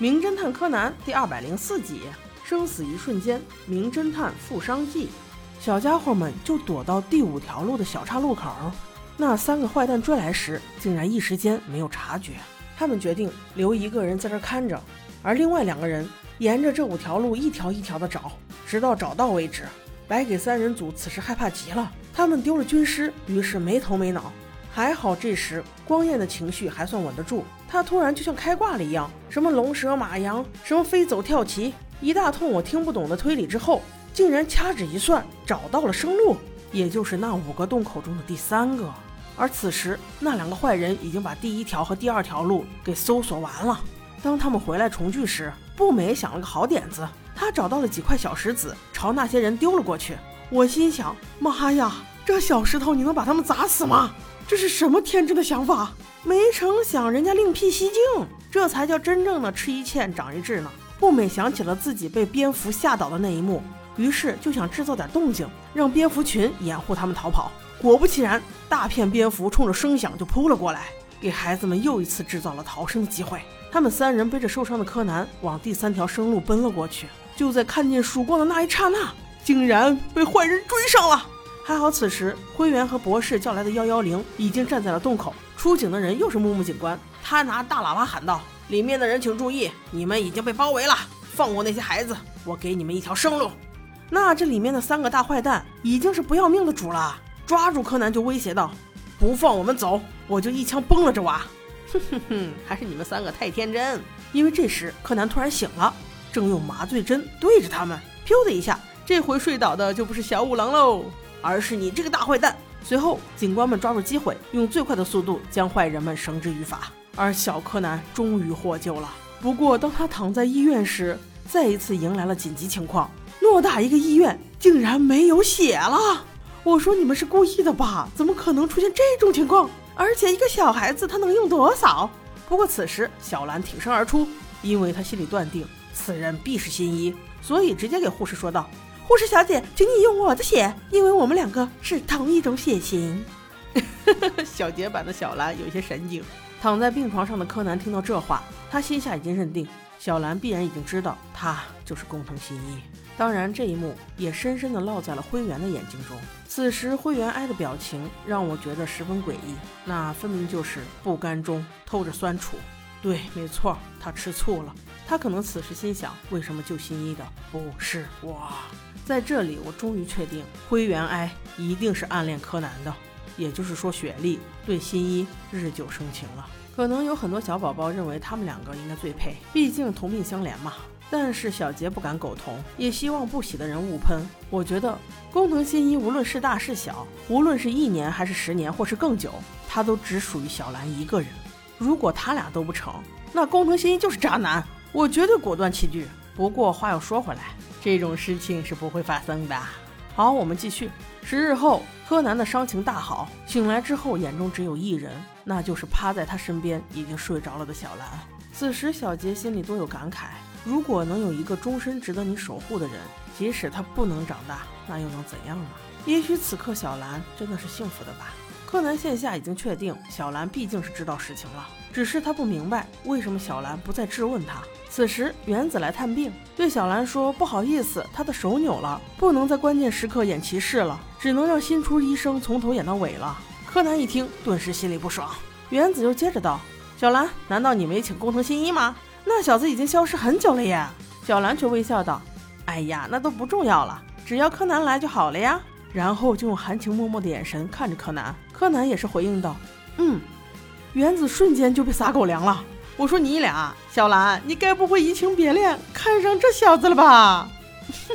名侦探柯南》第二百零四集：生死一瞬间，名侦探负伤记。小家伙们就躲到第五条路的小岔路口。那三个坏蛋追来时，竟然一时间没有察觉。他们决定留一个人在这看着，而另外两个人沿着这五条路一条一条的找，直到找到为止。白给三人组此时害怕极了，他们丢了军师，于是没头没脑。还好这时光彦的情绪还算稳得住，他突然就像开挂了一样，什么龙蛇马羊，什么飞走跳棋，一大通我听不懂的推理之后，竟然掐指一算找到了生路，也就是那五个洞口中的第三个。而此时，那两个坏人已经把第一条和第二条路给搜索完了。当他们回来重聚时，步美想了个好点子，他找到了几块小石子，朝那些人丢了过去。我心想：妈呀，这小石头你能把他们砸死吗？这是什么天真的想法？没成想人家另辟蹊径，这才叫真正的吃一堑长一智呢。步美想起了自己被蝙蝠吓倒的那一幕，于是就想制造点动静，让蝙蝠群掩护他们逃跑。果不其然，大片蝙蝠冲着声响就扑了过来，给孩子们又一次制造了逃生的机会。他们三人背着受伤的柯南往第三条生路奔了过去。就在看见曙光的那一刹那，竟然被坏人追上了。还好此时灰原和博士叫来的幺幺零已经站在了洞口。出警的人又是木木警官，他拿大喇叭喊道：“里面的人请注意，你们已经被包围了，放过那些孩子，我给你们一条生路。”那这里面的三个大坏蛋已经是不要命的主了。抓住柯南就威胁道：“不放我们走，我就一枪崩了这娃！”哼哼哼，还是你们三个太天真。因为这时柯南突然醒了，正用麻醉针对着他们。噗的一下，这回睡倒的就不是小五郎喽，而是你这个大坏蛋。随后，警官们抓住机会，用最快的速度将坏人们绳之于法。而小柯南终于获救了。不过，当他躺在医院时，再一次迎来了紧急情况：偌大一个医院竟然没有血了。我说你们是故意的吧？怎么可能出现这种情况？而且一个小孩子他能用多少？不过此时小兰挺身而出，因为她心里断定此人必是新一，所以直接给护士说道：“护士小姐，请你用我的血，因为我们两个是同一种血型。”小节版的小兰有些神经。躺在病床上的柯南听到这话，他心下已经认定小兰必然已经知道他就是工藤新一。当然，这一幕也深深地烙在了灰原的眼睛中。此时，灰原哀的表情让我觉得十分诡异，那分明就是不甘中透着酸楚。对，没错，他吃醋了。他可能此时心想：为什么救新一的不是我？在这里，我终于确定灰原哀一定是暗恋柯南的，也就是说，雪莉对新一日久生情了。可能有很多小宝宝认为他们两个应该最配，毕竟同病相怜嘛。但是小杰不敢苟同，也希望不喜的人勿喷。我觉得工藤新一无论是大是小，无论是一年还是十年，或是更久，他都只属于小兰一个人。如果他俩都不成，那工藤新一就是渣男，我绝对果断弃剧。不过话又说回来，这种事情是不会发生的。好，我们继续。十日后，柯南的伤情大好，醒来之后眼中只有一人，那就是趴在他身边已经睡着了的小兰。此时小杰心里多有感慨。如果能有一个终身值得你守护的人，即使他不能长大，那又能怎样呢？也许此刻小兰真的是幸福的吧。柯南线下已经确定，小兰毕竟是知道实情了，只是他不明白为什么小兰不再质问他。此时原子来探病，对小兰说：“不好意思，他的手扭了，不能在关键时刻演骑士了，只能让新出医生从头演到尾了。”柯南一听，顿时心里不爽。原子又接着道：“小兰，难道你没请工藤新一吗？”那小子已经消失很久了耶！小兰却微笑道：“哎呀，那都不重要了，只要柯南来就好了呀。”然后就用含情脉脉的眼神看着柯南。柯南也是回应道：“嗯。”原子瞬间就被撒狗粮了。我说：“你俩，小兰，你该不会移情别恋，看上这小子了吧？”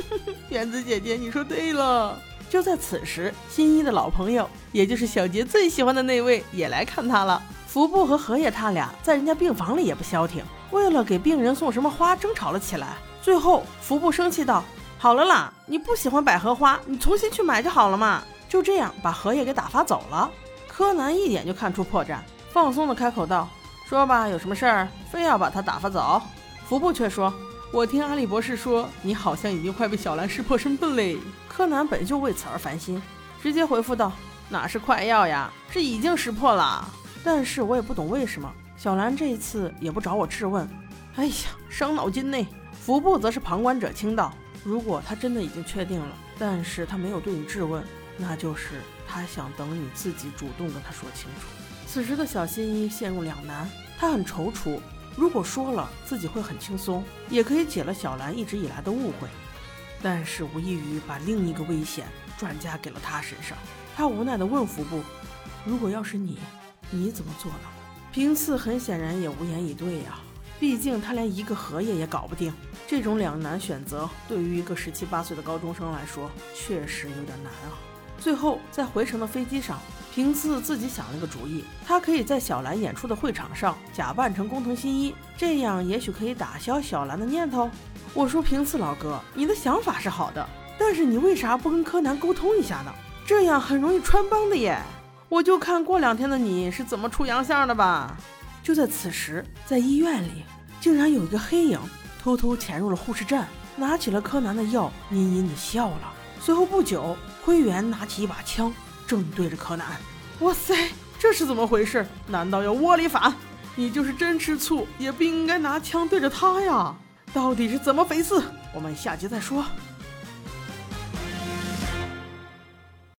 原子姐姐，你说对了。就在此时，新一的老朋友，也就是小杰最喜欢的那位，也来看他了。服部和荷叶他俩在人家病房里也不消停，为了给病人送什么花争吵了起来。最后，服部生气道：“好了啦，你不喜欢百合花，你重新去买就好了嘛。”就这样把荷叶给打发走了。柯南一眼就看出破绽，放松的开口道：“说吧，有什么事儿，非要把他打发走？”服部却说：“我听阿笠博士说，你好像已经快被小兰识破身份嘞。”柯南本就为此而烦心，直接回复道：“哪是快要呀，这已经识破了。”但是我也不懂为什么小兰这一次也不找我质问，哎呀，伤脑筋呢。服部则是旁观者清道：“如果他真的已经确定了，但是他没有对你质问，那就是他想等你自己主动跟他说清楚。”此时的小新一陷入两难，他很踌躇。如果说了，自己会很轻松，也可以解了小兰一直以来的误会，但是无异于把另一个危险转嫁给了他身上。他无奈地问服部：“如果要是你，你怎么做呢？”平次很显然也无言以对呀。毕竟他连一个荷叶也搞不定，这种两难选择对于一个十七八岁的高中生来说确实有点难啊。最后在回程的飞机上，平次自己想了个主意，他可以在小兰演出的会场上假扮成工藤新一，这样也许可以打消小兰的念头。我说平次老哥，你的想法是好的，但是你为啥不跟柯南沟通一下呢？这样很容易穿帮的耶。我就看过两天的你是怎么出洋相的吧。就在此时，在医院里，竟然有一个黑影偷偷潜入了护士站，拿起了柯南的药，阴阴的笑了。随后不久，灰原拿起一把枪，正对着柯南。哇塞，这是怎么回事？难道要窝里反？你就是真吃醋，也不应该拿枪对着他呀！到底是怎么回事？我们下集再说。